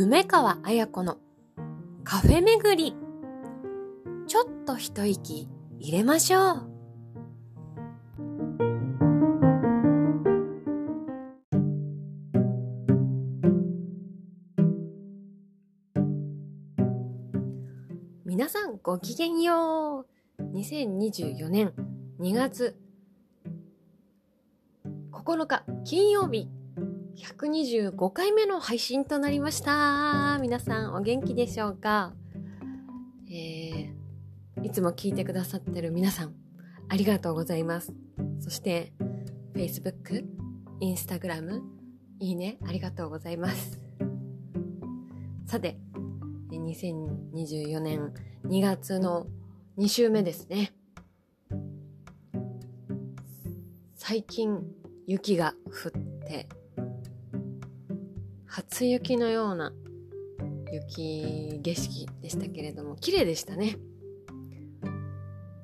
梅川彩子のカフェ巡り。ちょっと一息入れましょう。皆さんごきげんよう。2024年2月9日金曜日125回目の配信となりました。皆さんお元気でしょうか、えー、いつも聞いてくださってる皆さん、ありがとうございます。そして、Facebook、Instagram、いいね、ありがとうございます。さて、2024年2月の2週目ですね。最近雪が降って初雪のような雪景色でしたけれども綺麗でしたね。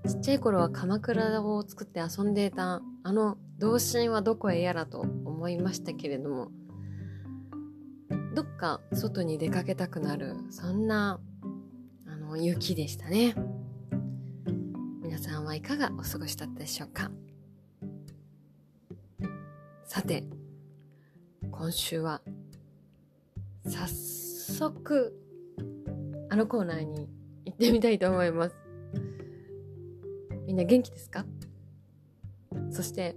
ちっちゃい頃は鎌倉を作って遊んでいたあの童心はどこへやらと思いましたけれどもどっか外に出かけたくなるそんなあの雪でしたね。皆さんはいかがお過ごしだったでしょうか。さて今週は早速、あのコーナーに行ってみたいと思います。みんな元気ですか？そして、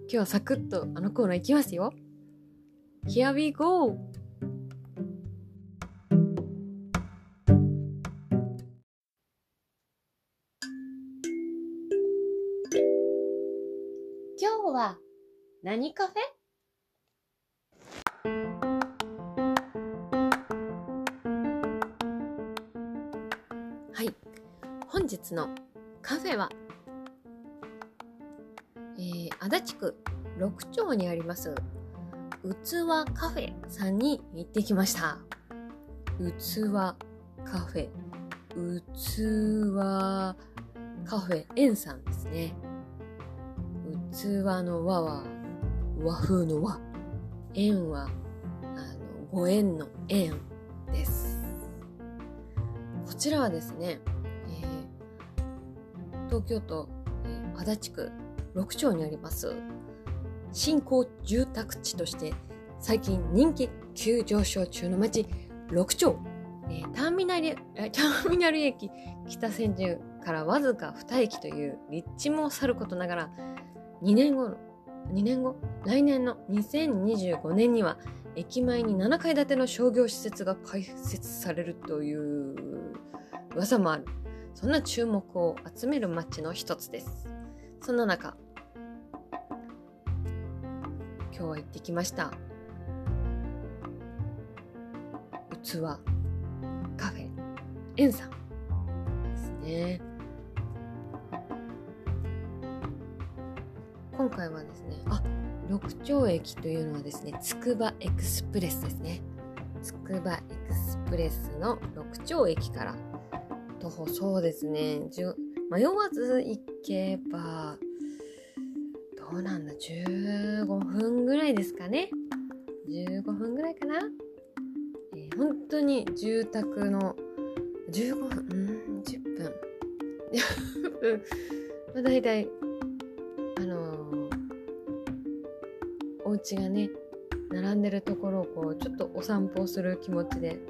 今日はサクッとあのコーナー行きますよ。Here we go! 今日は何カフェ？日のカフェは、えー、足立区六丁にあります器カフェさんに行ってきました。器カフェ、器カフェ園さんですね。器の和は和風の和。縁は、あの、ご縁の縁です。こちらはですね、東京都、足立区六丁にあります新興住宅地として最近人気急上昇中の街六丁、えー、ターミナルターミナル駅北千住からわずか2駅という立地もさることながら2年後の2年後来年の2025年には駅前に7階建ての商業施設が開設されるという噂もある。そんな注目を集める街の一つです。そんな中、今日は行ってきました。器、カフェ、エンさんですね。今回はですね、あ、六丁駅というのはですね、つくばエクスプレスですね。つくばエクスプレスの六丁駅から徒歩そうですね。迷わず行けばどうなんだ15分ぐらいですかね。15分ぐらいかな、えー、本当に住宅の15分うん10分。まあ大体あのー、お家がね並んでるところをこうちょっとお散歩する気持ちで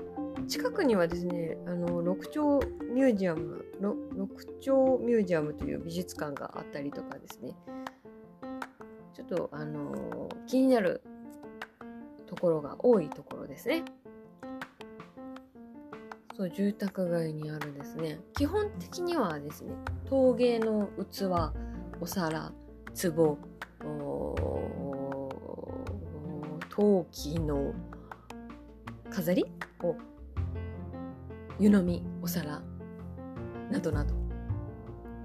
近くにはですね、あの、六丁ミュージアム、六丁ミュージアムという美術館があったりとかですね、ちょっと、あの気になるところが多いところですね。そう、住宅街にあるですね、基本的にはですね、陶芸の器、お皿、壺、陶器の飾りを湯飲みお皿などなど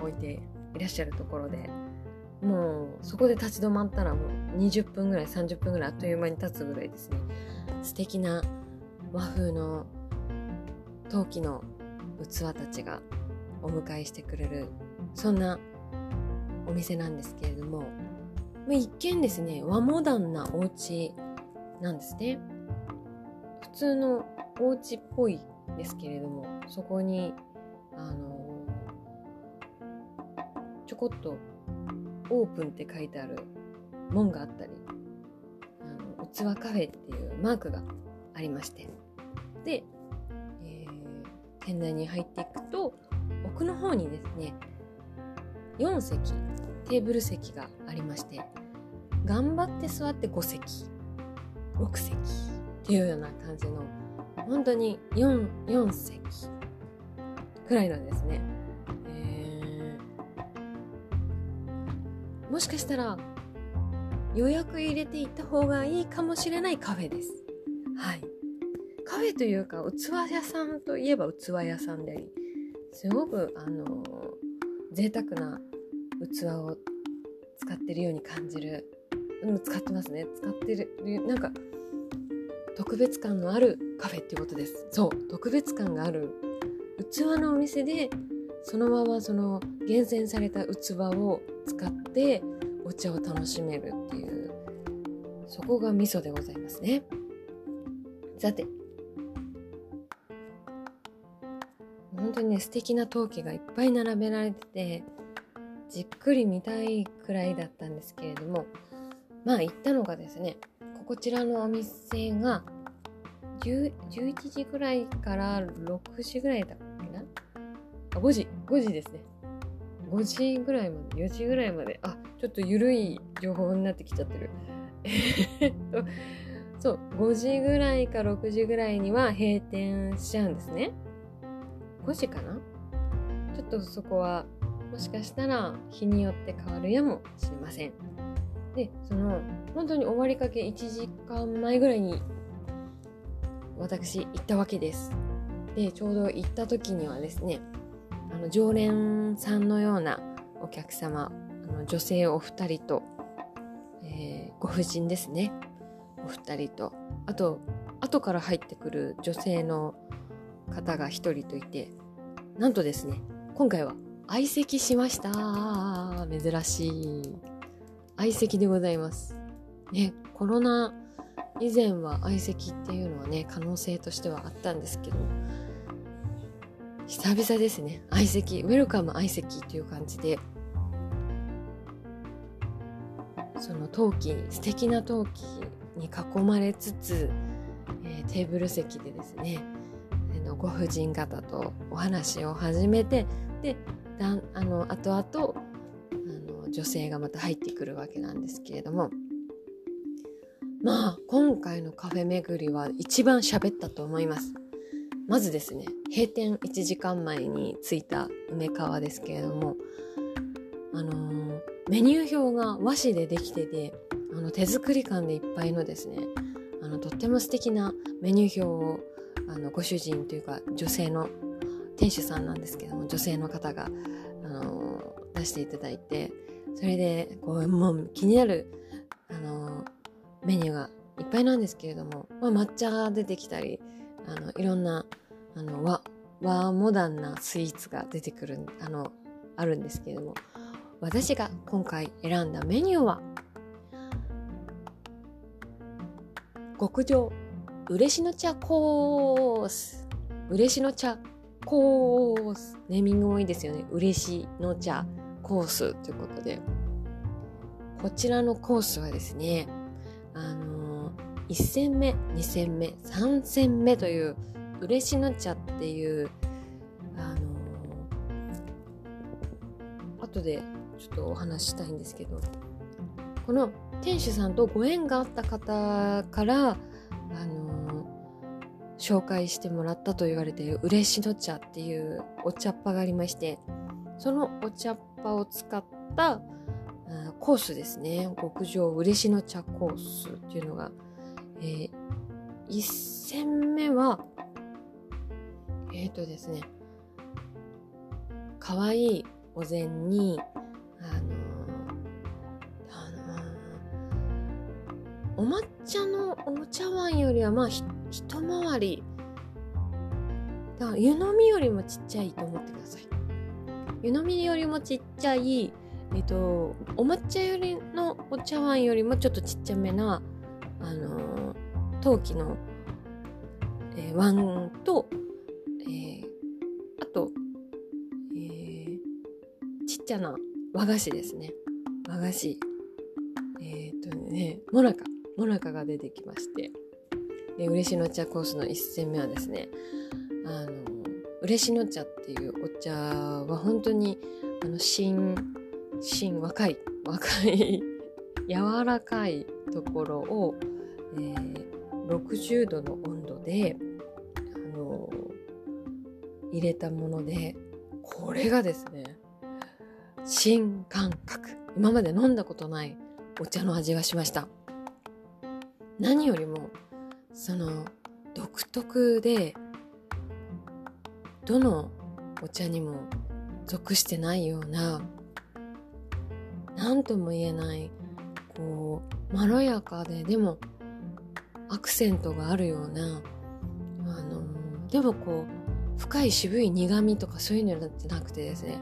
置いていらっしゃるところでもうそこで立ち止まったらもう20分ぐらい30分ぐらいあっという間に経つぐらいですね。素敵な和風の陶器の器たちがお迎えしてくれるそんなお店なんですけれども一見ですね和モダンなお家なんですね。普通のお家っぽいですけれどもそこにあのちょこっとオープンって書いてある門があったりあの器カフェっていうマークがありましてで、えー、店内に入っていくと奥の方にですね4席テーブル席がありまして頑張って座って5席6席っていうような感じの本当に 4, 4席くらいなんですね、もしかしたら予約入れていった方がいいかもしれないカフェです。はい。カフェというか器屋さんといえば器屋さんでありすごくあの贅沢な器を使ってるように感じる。うん使ってますね。使ってるなんか特別感のあるカフェっていうことです。そう特別感がある。器のお店でそのままその厳選された器を使ってお茶を楽しめるっていうそこが味噌でございますね。さて。本当にね素敵な陶器がいっぱい並べられててじっくり見たいくらいだったんですけれどもまあ行ったのがですねこちらのお店が11時ぐらいから6時ぐらいだっけな？あ5時5時ですね。5時ぐらいまで4時ぐらいまで。あちょっと緩い情報になってきちゃってる。えっとそう5時ぐらいか6時ぐらいには閉店しちゃうんですね。5時かな？ちょっとそこはもしかしたら日によって変わるやもしれません。でその本当に終わりかけ1時間前ぐらいに私行ったわけです。でちょうど行った時にはですねあの常連さんのようなお客様あの女性お二人と、えー、ご婦人ですね。お二人と。あと後から入ってくる女性の方が一人といてなんとですね今回は相席しました珍しい相席でございます。ねコロナ以前は相席っていうのはね可能性としてはあったんですけど久々ですね。相席ウェルカム相席という感じでその陶器素敵な陶器に囲まれつつ、えー、テーブル席でですねご婦人方とお話を始めてでだあの後々の女性がまた入ってくるわけなんですけれども。まあ今回のカフェ巡りは一番喋ったと思います。まずですね閉店1時間前に着いた梅川ですけれども。あのー、メニュー表が和紙でできててあの手作り感でいっぱいのですねあのとっても素敵なメニュー表をあのご主人というか女性の店主さんなんですけども女性の方が、あのー、出していただいてそれでこうもう気になる、あの、メニューがいっぱいなんですけれども、まあ、抹茶が出てきたりあのいろんなあの和和モダンなスイーツが出てくるあのあるんですけれども私が今回選んだメニューは極上嬉野茶コース。嬉野茶コース。ネーミングもいいですよね。嬉野茶。コースということで。こちらのコースはですねあのー、1戦目2戦目3戦目という嬉野茶っていうあのー、後でちょっとお話ししたいんですけどこの店主さんとご縁があった方からあのー、紹介してもらったと言われている嬉野茶っていうお茶っ葉がありましてそのお茶っ葉を使ったコースですね。極上嬉野茶コースっていうのが、えー、1戦目はえっ、ー、とですね可愛いお膳にあのお抹茶のお茶碗よりはまあ一回り。だから湯飲みよりもちっちゃいと思ってください。湯飲みよりもちっちゃいえっとお抹茶よりのお茶碗よりもちょっとちっちゃめなあのー、陶器のえー、ワンと、えー、あと、えー、ちっちゃな和菓子ですね。和菓子。えっ、とね、もなか。もなかが出てきまして。で、嬉しの茶コースの1戦目はですね、あの、嬉しの茶っていうお茶は本当に、あの、新、新、若い、若い、柔らかいところを、えー、60度の温度で、あの入れたもので、これがですね、新感覚。今まで飲んだことないお茶の味がしました。何よりも、その、独特で、どのお茶にも属してないような、何とも言えない、こう、まろやかで、でもアクセントがあるような、あのでもこう深い渋い苦味とかそういうのじゃなくてですね。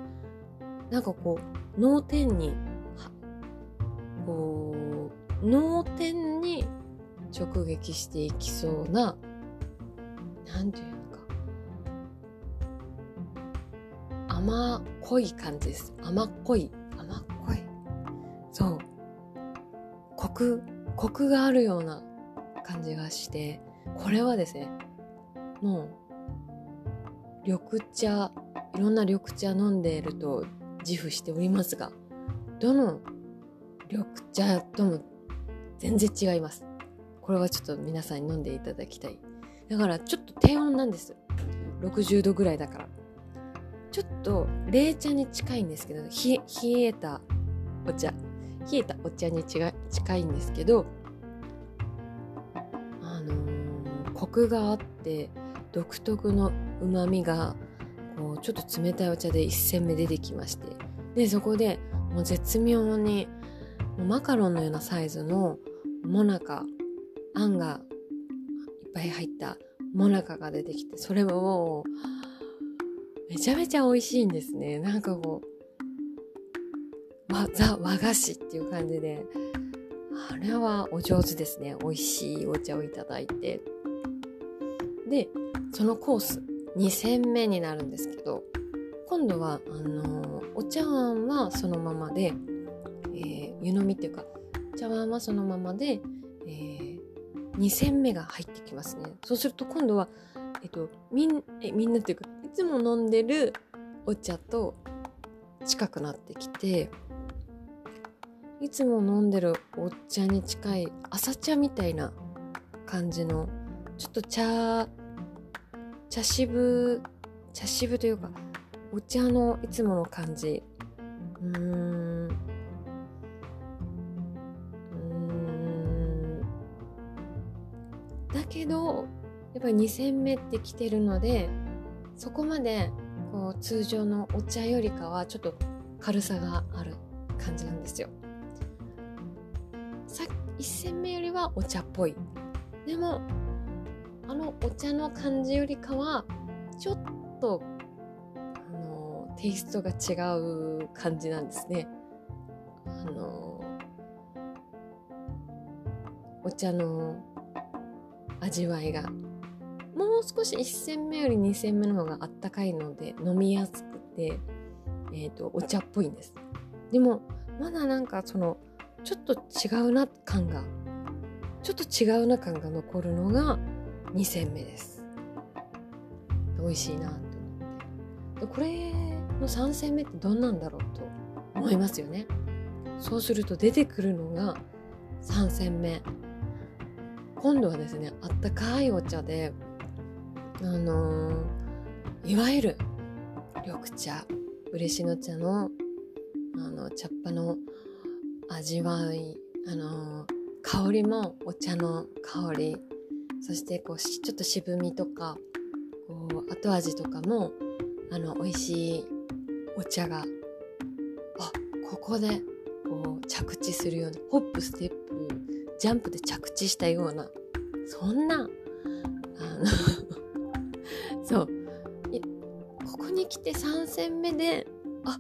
なんかこう脳天にこう脳天に直撃していきそうななんていう甘濃い感じです甘っこい甘っこいそうコクコクがあるような感じがして、これはですね、もう、緑茶、いろんな緑茶飲んでいると自負しておりますが、どの緑茶とも全然違います。これはちょっと皆さんに飲んでいただきたい。だからちょっと低温なんです。60度ぐらいだから。ちょっと冷茶に近いんですけど、冷えたお茶。冷えたお茶に近いんですけど、あのコクがあって独特のうまみがこうちょっと冷たいお茶で1煎目出てきましてでそこでもう絶妙にマカロンのようなサイズのもなかあんがいっぱい入ったもなかが出てきてそれもめちゃめちゃ美味しいんですね。なんかこう和ザ和菓子っていう感じで。あれはお上手ですね。美味しいお茶をいただいて。で、そのコース、2戦目になるんですけど、今度は、あのー、お茶碗はそのままで、えー、湯飲みっていうか、茶碗はそのままで、えー、2戦目が入ってきますね。そうすると今度は、えっと、みん、え、みんなっていうか、つも飲んでるお茶と近くなってきて、いつも飲んでるお茶に近い朝茶みたいな感じの、ちょっと茶、茶渋、茶渋というか、お茶のいつもの感じ。うーん。うん。だけど、やっぱり2戦目ってきてるので、そこまでこう通常のお茶よりかはちょっと軽さがある感じなんですよ。さ1戦目よりはお茶っぽい。でもあのお茶の感じよりかはちょっとあのテイストが違う感じなんですね。あのお茶の味わいがう少し1煎目より2煎目の方があったかいので飲みやすくて、えーと、お茶っぽいんです。でもまだなんかそのちょっと違うな感がちょっと違うな感が残るのが2戦目です。美味しいなと思って。これの3戦目ってどんなんだろうと思いますよね。そうすると出てくるのが3戦目。今度はですねあったかいお茶であのー、いわゆる緑茶嬉野茶のあの茶っ葉の味わいあのー、香りもお茶の香りそしてこうちょっと渋みとかこう後味とかもあの美味しいお茶があここでこう着地するようなホップステップジャンプで着地したようなそんなあのそう。ここに来て3戦目であ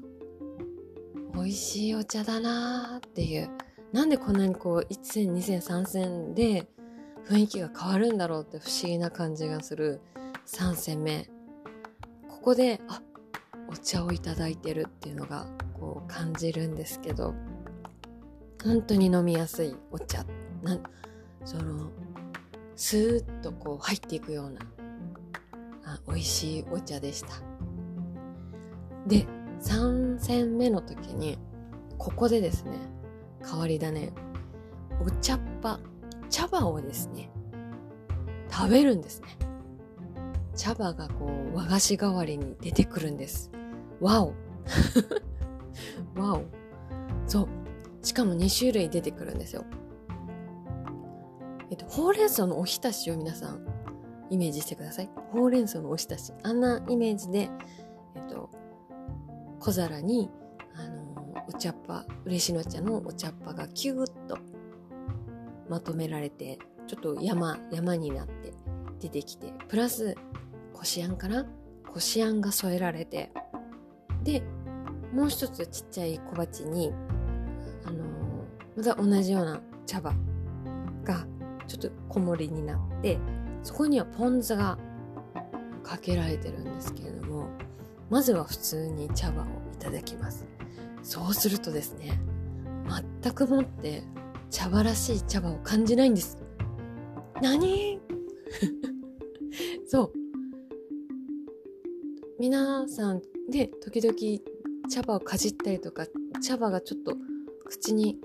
美味しいお茶だなーっていう。なんでこんなにこう1戦2戦3戦で雰囲気が変わるんだろうって不思議な感じがする。3戦目。ここであお茶をいただいてるっていうのがこう感じるんですけど。本当に飲みやすいお茶。なそのスーッとこう入っていくような。あ美味しいお茶でした。で3戦目の時にここでですね変わり種お茶っ葉茶葉をですね食べるんですね。茶葉がこう和菓子代わりに出てくるんです。わお。わお。そう。しかも2種類出てくるんですよ。えっとほうれん草のおひたしを皆さんイメージしてください。ほうれん草のおひたし。あんなイメージでえっと小皿にあのお茶っ葉嬉野茶のお茶っ葉がキューッとまとめられてちょっと山山になって出てきてプラスこしあんかな？こしあんが添えられてでもう一つちっちゃい小鉢にあの、また同じような茶葉がちょっと小盛りになってそこにはポン酢がかけられてるんですけれどもまずは普通に茶葉をいただきます。そうするとですね全くもって茶葉らしい茶葉を感じないんです。何？そう。皆さんで時々茶葉をかじったりとか茶葉がちょっと口に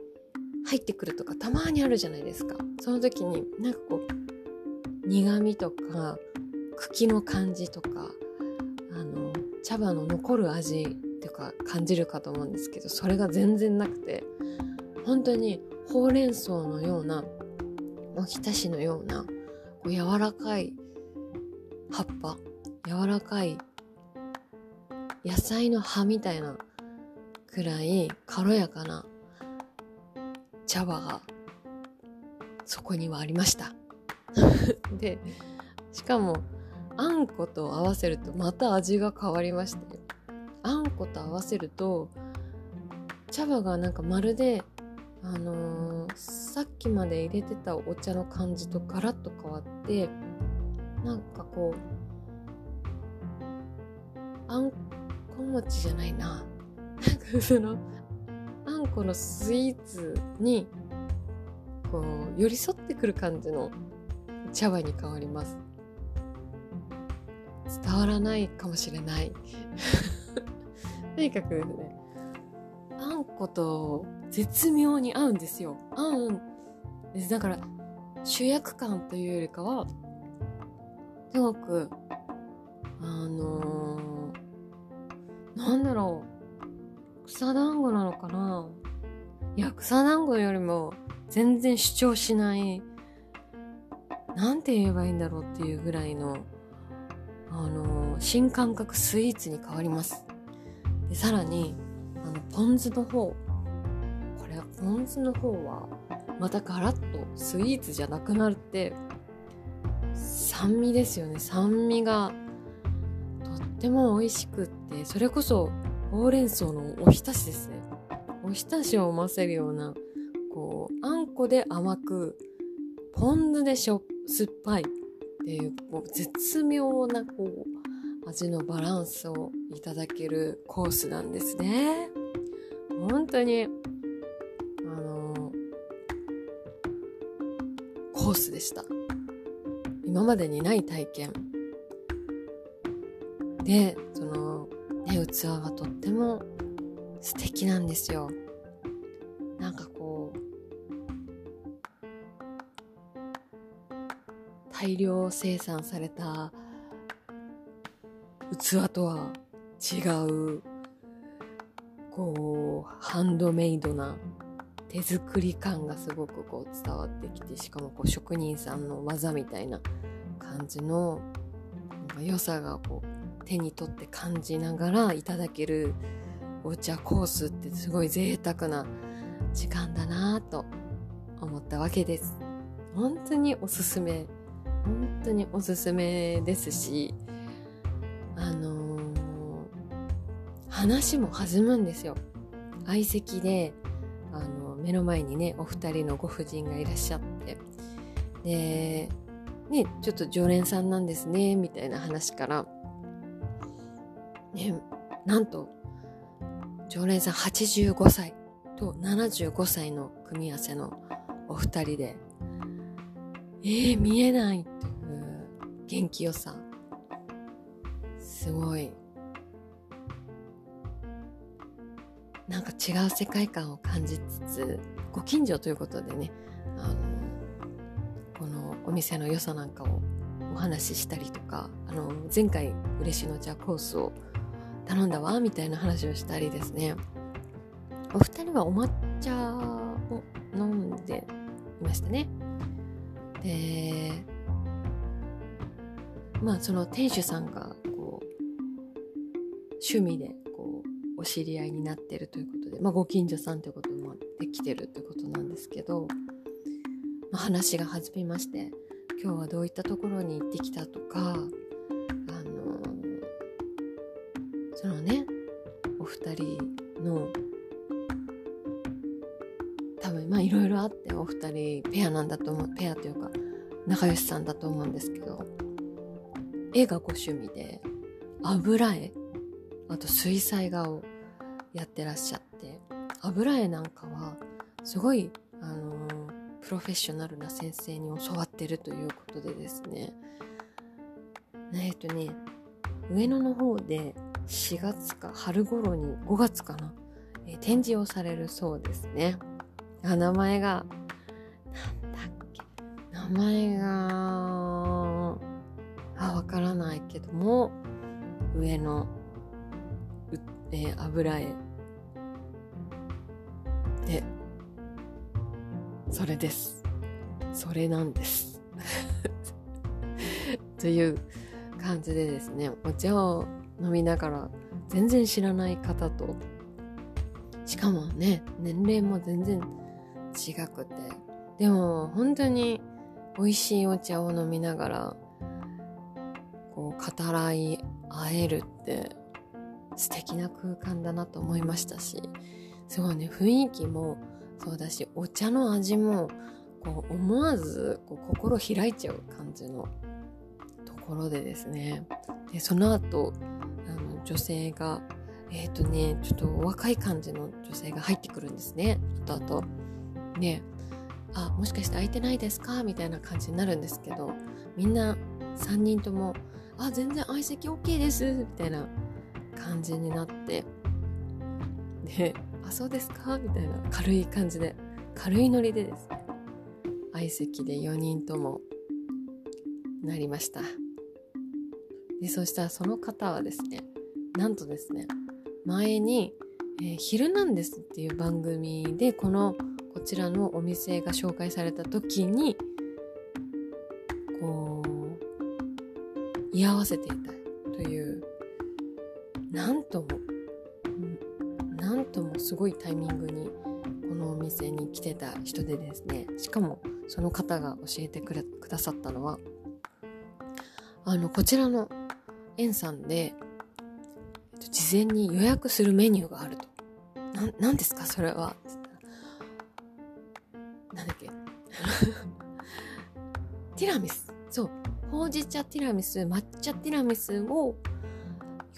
入ってくるとかたまにあるじゃないですか。その時になんかこう苦味とか茎の感じとかあの茶葉の残る味とか感じるかと思うんですけどそれが全然なくて本当にほうれん草のようなおひたしのようなこう柔らかい葉っぱ柔らかい野菜の葉みたいなくらい軽やかな茶葉がそこにはありました。でしかもあんこと合わせるとまた味が変わりましてあんこと合わせると茶葉がなんかまるであのー、さっきまで入れてたお茶の感じとガラッと変わってなんかこうあんこ餅じゃないな。なんかそのあんこのスイーツにこう寄り添ってくる感じの茶葉に変わります。伝わらないかもしれない。とにかくですねあんこと絶妙に合うんですよ。合うんです。だから主役感というよりかはすごくあのー、なんだろう。草団子なのかな。いや草団子よりも全然主張しないなんて言えばいいんだろうっていうぐらいのあの、新感覚スイーツに変わります。でさらにあのポン酢の方。これはポン酢の方はまたガラッとスイーツじゃなくなるって酸味ですよね。酸味がとっても美味しくってそれこそほうれん草のおひたしですね。おひたしを思わせるようなこうあんこで甘くポン酢でしょ酸っぱいっていうこう絶妙なこう味のバランスをいただけるコースなんですね。本当にあのコースでした。今までにない体験。でそのね器がとっても素敵なんですよ。なんか大量生産された器とは違うこうハンドメイドな手作り感がすごくこう伝わってきてしかもこう職人さんの技みたいな感じの良さがこう手に取って感じながらいただけるお茶コースってすごい贅沢な時間だなと思ったわけです。本当におすすめ。本当におすすめですし、あのー、話も弾むんですよ。相席で、あの、目の前にね、お二人のご婦人がいらっしゃって、で、ね、ちょっと常連さんなんですね、みたいな話から、ね、なんと、常連さん85歳と75歳の組み合わせのお二人で、えー、見えないっていう元気よさ。すごい。なんか違う世界観を感じつつ、ご近所ということでね、あの、このお店の良さなんかをお話ししたりとか、あの、前回嬉しの茶コースを頼んだわ、みたいな話をしたりですね。お二人はお抹茶を飲んでいましたね。で、まあその店主さんがこう、趣味でこう、お知り合いになってるということで、まあご近所さんということもできてるということなんですけど、まあ、話が弾みまして、今日はどういったところに行ってきたとかあの、そのねお二人のまあいろいろあってお二人ペアなんだと思うペアというか仲良しさんだと思うんですけど絵がご趣味で油絵あと水彩画をやってらっしゃって油絵なんかはすごいあのー、プロフェッショナルな先生に教わってるということでですねえっとね上野の方で4月か春頃に5月かな、え、展示をされるそうですね。あ名前が、なんだっけ、名前が、あ、わからないけども、上のう、えー、油絵。で、それです。それなんです。という感じでですね、お茶を飲みながら全然知らない方と。しかもね年齢も全然違くてでも本当に美味しいお茶を飲みながらこう語らい合えるって素敵な空間だなと思いましたしすごいね雰囲気もそうだしお茶の味もこう思わずこう心開いちゃう感じのところでですねでその後女性が、えっ、ー、とね、ちょっと若い感じの女性が入ってくるんですね。あとあと。ね、あ、もしかして空いてないですか？みたいな感じになるんですけど、みんな3人とも、あ、全然相席 OK ですみたいな感じになって、で、あ、そうですか？みたいな軽い感じで、軽いノリでですね、相席で4人ともなりました。で、そしたらその方はですね、なんとですね、前に、えー、ヒルナンデスっていう番組で、この、こちらのお店が紹介された時に、こう、居合わせていたという、なんとも、なんともすごいタイミングに、このお店に来てた人でですね、しかもその方が教えてくれくださったのは、あの、こちらの園さんで、事前に予約するメニューがあると。な、なんですか？それは。ラミス。そう。ほうじ茶ティラミス、抹茶ティラミスを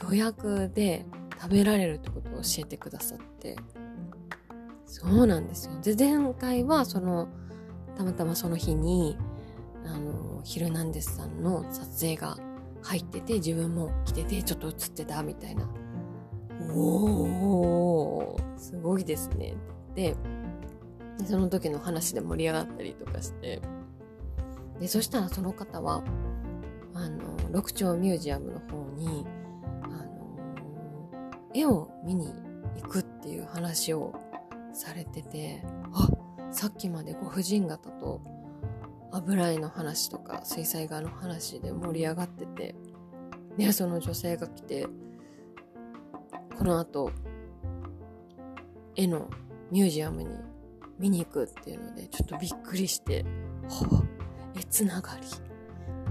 予約で食べられるってことを教えてくださって。そうなんですよ。で、前回はその、たまたまその日に、あの、ヒルナンデスさんの撮影が入ってて、自分も来てて、ちょっと映ってたみたいなおー、すごいですね。で、その時の話で盛り上がったりとかして、で、そしたらその方は、あの、六丁ミュージアムの方に、あの、絵を見に行くっていう話をされてて、あ、さっきまでご婦人方と油絵の話とか水彩画の話で盛り上がってて、ね、その女性が来て、この後、絵のミュージアムに見に行くっていうので、ちょっとびっくりして、は絵つながり。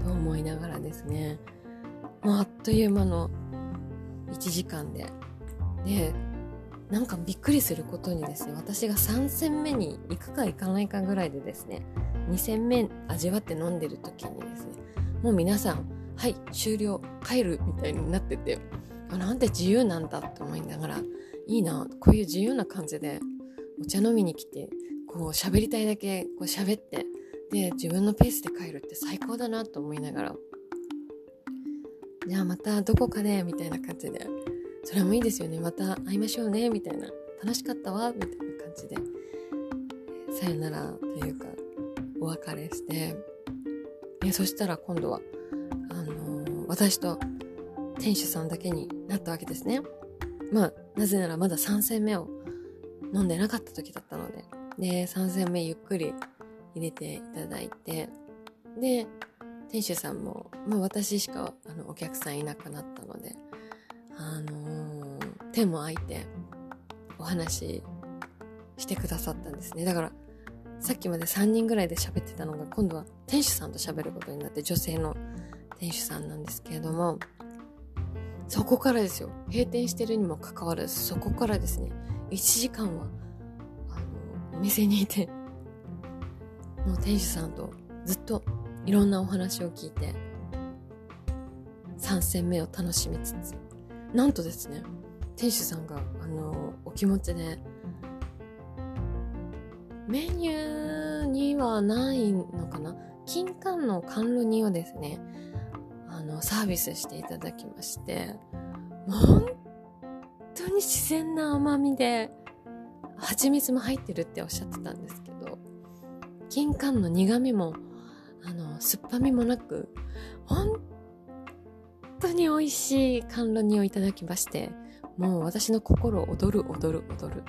と思いながらですね、もうあっという間の1時間で、で、なんかびっくりすることにですね、私が3戦目に行くか行かないかぐらいでですね、2戦目味わって飲んでる時にですねもう皆さんはい終了帰るみたいになっててあなんて自由なんだって思いながらいいなこういう自由な感じでお茶飲みに来てこう喋りたいだけこう喋ってで自分のペースで帰るって最高だなと思いながら。じゃあまたどこかでみたいな感じで。それもいいですよね。また会いましょうね。みたいな。楽しかったわ。みたいな感じで。さよなら。というかお別れして。でそしたら今度はあのー、私と店主さんだけになったわけですね。まあなぜならまだ3戦目を飲んでなかった時だったので。で3戦目ゆっくり入れていただいて。で店主さんも、まあ、私しかあのお客さんいなくなったので、あのー、手も空いてお話してくださったんですね。だからさっきまで3人ぐらいで喋ってたのが今度は店主さんと喋ることになって女性の店主さんなんですけれどもそこからですよ。閉店してるにもかかわらずそこからですね。1時間はあのお店にいてもう店主さんとずっといろんなお話を聞いて3戦目を楽しみつつ。なんとですね店主さんがあのお気持ちでメニューにはないのかな？金柑の甘露煮をですねあのサービスしていただきまして本当に自然な甘みで蜂蜜も入ってるっておっしゃってたんですけど金柑の苦味もあの酸っぱみもなく本当に美味しい甘露煮をいただきましてもう私の心躍る踊る踊る。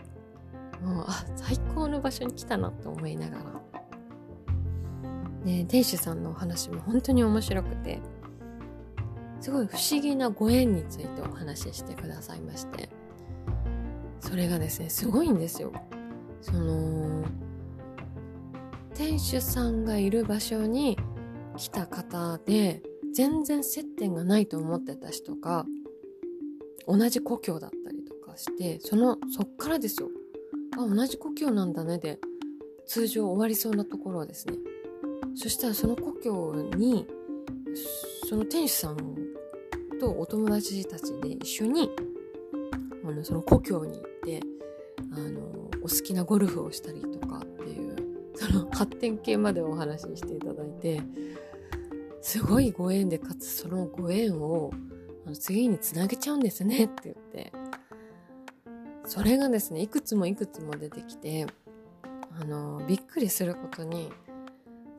もうあ最高の場所に来たなと思いながら。ね店主さんのお話も本当に面白くてすごい不思議なご縁についてお話ししてくださいまして。それがですねすごいんですよ。その店主さんがいる場所に来た方で全然接点がないと思ってた人が同じ故郷だったりとかしてそのそっからですよ。あ同じ故郷なんだねで通常終わりそうなところですね。そしたらその故郷にその店主さんとお友達たちで一緒にあのその故郷に行ってあのお好きなゴルフをしたりとかその発展系までお話ししていただいてすごいご縁でかつそのご縁をあの次につなげちゃうんですねって言って。それがですねいくつもいくつも出てきてあのびっくりすることに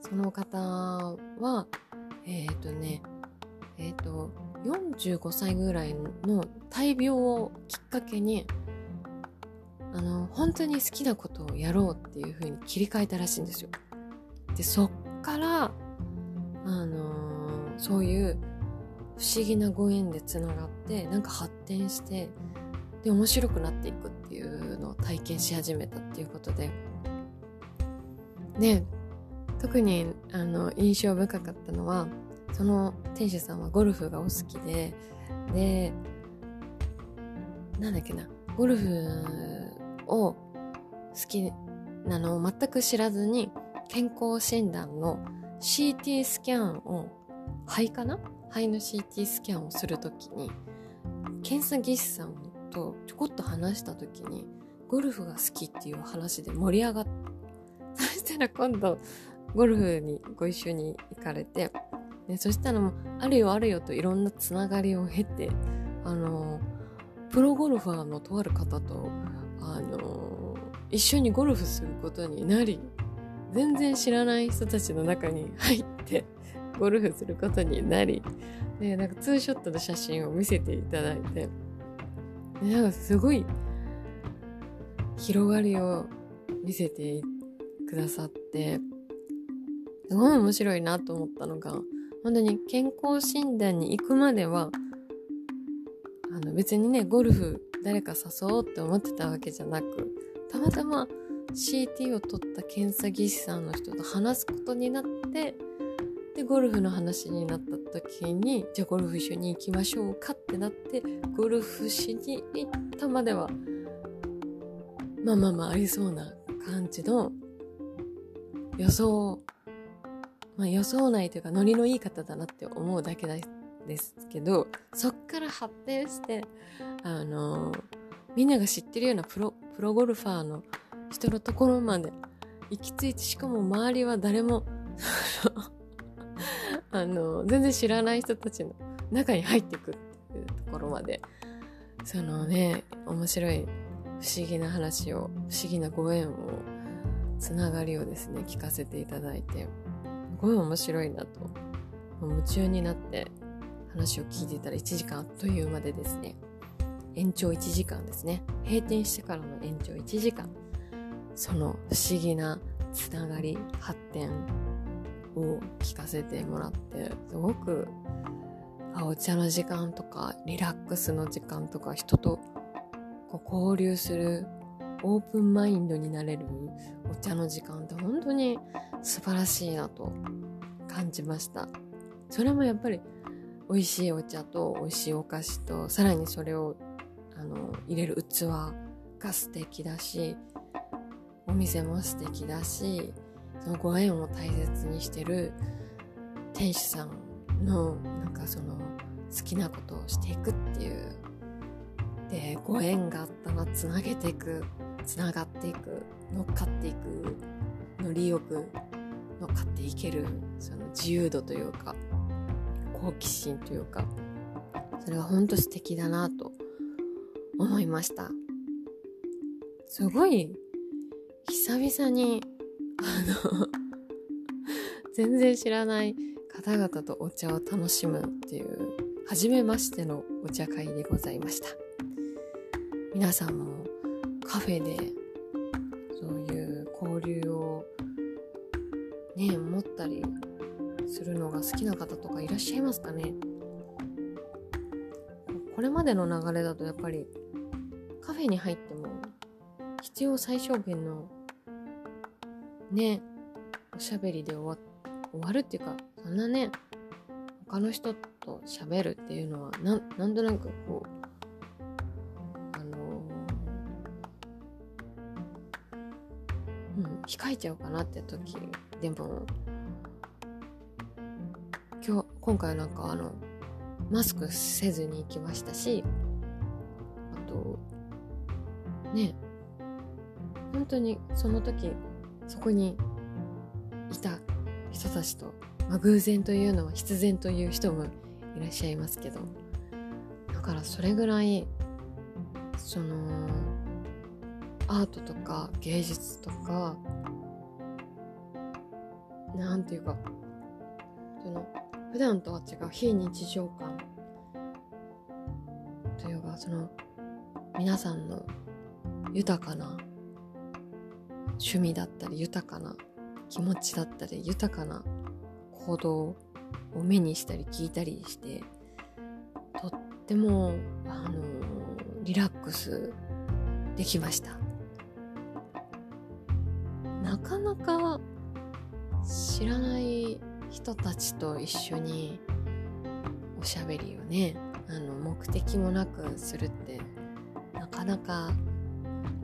その方はえっ、ー、とねえっ、ー、と45歳ぐらいの大病をきっかけにあの本当に好きなことをやろうっていう風に切り替えたらしいんですよ。でそっからあのー、そういう不思議なご縁でつながってなんか発展してで面白くなっていくっていうのを体験し始めたっていうことでで特にあの印象深かったのはその店主さんはゴルフがお好きででなんだっけなゴルフを好きなのを全く知らずに健康診断の CT スキャンを肺かな？肺の CT スキャンをするときに検査技師さんとちょこっと話したときにゴルフが好きっていう話で盛り上がってそしたら今度ゴルフにご一緒に行かれてでそしたらもうあるよあるよといろんなつながりを経てあのプロゴルファーのとある方とあの一緒にゴルフすることになり全然知らない人たちの中に入って ゴルフすることになりでなんかツーショットの写真を見せていただいてでなんかすごい広がりを見せてくださってすごい面白いなと思ったのが本当に健康診断に行くまではあの別にねゴルフ誰か誘おうって思ってたわけじゃなくたまたま CT を取った検査技師さんの人と話すことになってでゴルフの話になった時にじゃあゴルフ一緒に行きましょうかってなってゴルフしに行ったまではまあまあまあありそうな感じの予想まあ、予想内というかノリのいい方だなって思うだけだですけどそっから発展してあのみんなが知ってるようなプロプロゴルファーの人のところまで行き着いてしかも周りは誰も あの全然知らない人たちの中に入っていくっていうところまでそのね面白い不思議な話を不思議なご縁をつながりをですね聞かせていただいてすごい面白いなと夢中になって話を聞いてたら1時間あっという間でですね。延長1時間ですね。閉店してからの延長1時間。その不思議なつながり発展を聞かせてもらってすごくあお茶の時間とかリラックスの時間とか人と交流するオープンマインドになれるお茶の時間って本当に素晴らしいなと感じました。それもやっぱり美味しいお茶と美味しいお菓子とさらにそれをあの入れる器が素敵だしお店も素敵だしそのご縁を大切にしてる店主さんのなんかその好きなことをしていくっていう。でご縁があったらつなげていくつながっていく乗っかっていく乗りよく乗っかっていけるその自由度というか。好奇心というかそれは本当素敵だなと思いました。すごい久々にあの 全然知らない方々とお茶を楽しむっていう初めましてのお茶会でございました。皆さんもカフェでそういう交流をね持ったりするのが好きな方とかいらっしゃいますかね。これまでの流れだとやっぱりカフェに入っても必要最小限のねおしゃべりで終わ終わるっていうかそんなね他の人と喋るっていうのはななんとなくこうあのー、うん控えちゃうかなって時でも今日今回なんかあのマスクせずに行きましたしあとね本当にその時そこにいた人たちと、まあ、偶然というのは必然という人もいらっしゃいますけどだからそれぐらいそのアートとか芸術とかなんていうかその普段とは違う非日常感というかその皆さんの豊かな趣味だったり豊かな気持ちだったり豊かな行動を目にしたり聞いたりしてとっても、あの、リラックスできました。なかなか知らない人たちと一緒におしゃべりをねあの目的もなくするってなかなか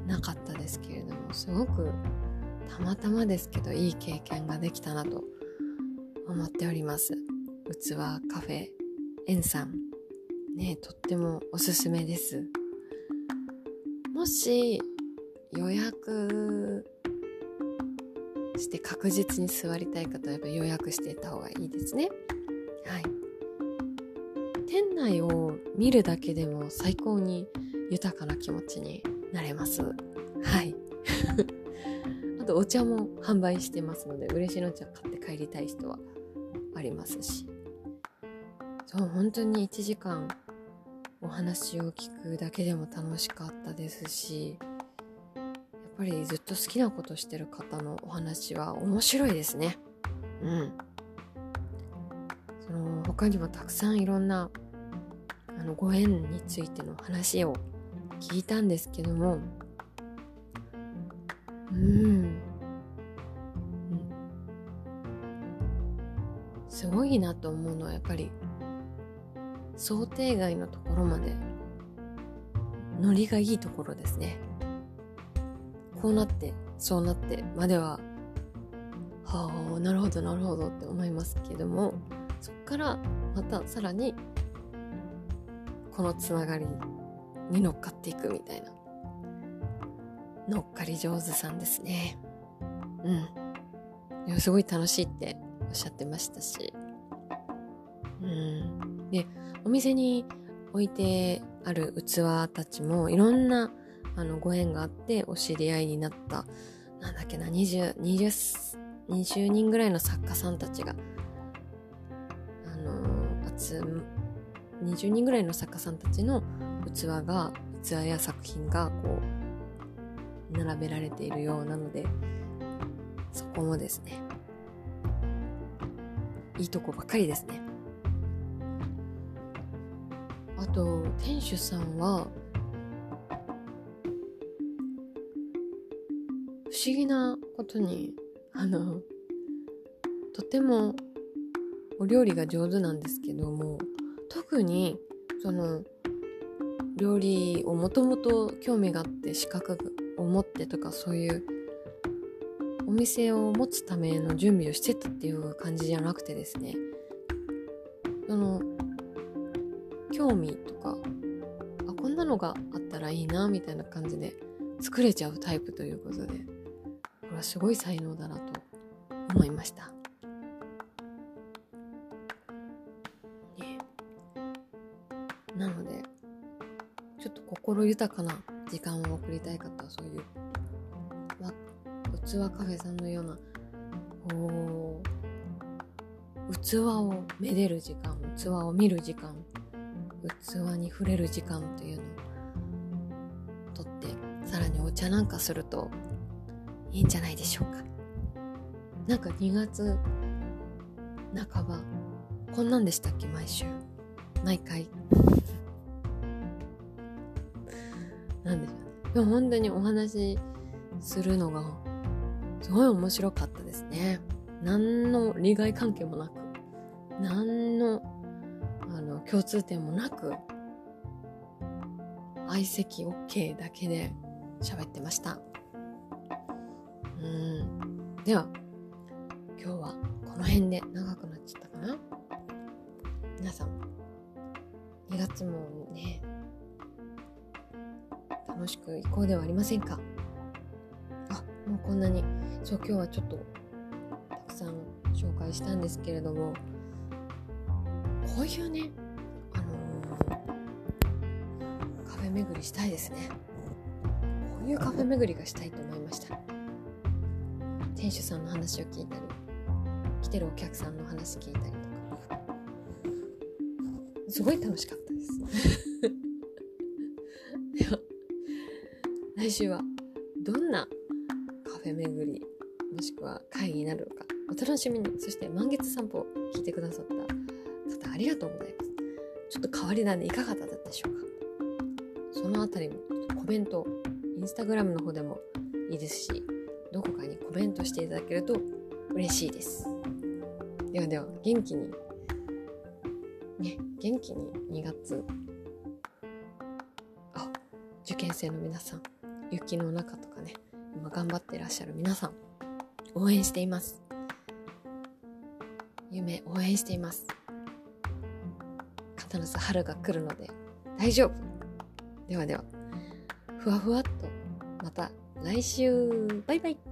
なかったですけれどもすごくたまたまですけどいい経験ができたなと思っております。器カフェエンさん。ねとってもおすすめです。もし予約して確実に座りたい方はやっぱ予約していた方がいいですねはい店内を見るだけでも最高に豊かな気持ちになれます。はい。あとお茶も販売してますので、嬉しの茶買って帰りたい人はありますし。そう、本当に1時間お話を聞くだけでも楽しかったですし、ぱりずっと好きなことしてる方のお話は面白いですね。うん。その他にもたくさんいろんなあのご縁についての話を聞いたんですけどもうん、すごいなと思うのはやっぱり想定外のところまでノリがいいところですねこうなってそうなってまでははあなるほどなるほどって思いますけどもそこからまたさらにこのつながりに乗っかっていくみたいな。乗っかり上手さんですね。うん。すごい楽しいっておっしゃってましたし。うん。でお店に置いてある器たちもいろんなあのご縁があってお知り合いになったなんだっけな 20, 20, 20人ぐらいの作家さんたちがあの集20人ぐらいの作家さんたちの器が器や作品がこう並べられているようなのでそこもですねいいとこばかりですね。あと店主さんは思議なことにあのとてもお料理が上手なんですけども特にその料理をもともと興味があって資格を持ってとかそういうお店を持つための準備をしてたっていう感じじゃなくてですねその興味とかあこんなのがあったらいいなみたいな感じで作れちゃうタイプということで。これはすごい才能だなと思いました。ね、なのでちょっと心豊かな時間を送りたい方はそういう器カフェさんのようなこう器をめでる時間器を見る時間器に触れる時間というのをとってさらにお茶なんかするといいんじゃないでしょうか。なんか2月半ばこんなんでしたっけ毎週。毎回。なんでしょうね。でも本当にお話するのがすごい面白かったですね。何の利害関係もなく、何の、あの、共通点もなく、相席 OK だけで喋ってました。うん。では、今日はこの辺で長くなっちゃったかな？皆さん、2月もね、楽しく行こうではありませんか？あ、もうこんなにそう今日はちょっとたくさん紹介したんですけれどもこういうねあのー、カフェ巡りしたいですね。こういうカフェ巡りがしたいと思いました。店主さんの話を聞いたり来てるお客さんの話聞いたりとか。すごい楽しかったです。では来週はどんなカフェ巡りもしくは会議になるのかお楽しみに。そして満月散歩を聞いてくださった方ありがとうございます。ちょっと変わり種いかがだったでしょうか。そのあたりもコメントインスタグラムの方でもいいですしどこかにコメントしていただけると嬉しいですではでは元気にね元気に2月あ受験生の皆さん雪の中とかね今頑張ってらっしゃる皆さん応援しています。夢応援しています。必ず春が来るので大丈夫。ではでは、ふわふわっと来週。バイバイ。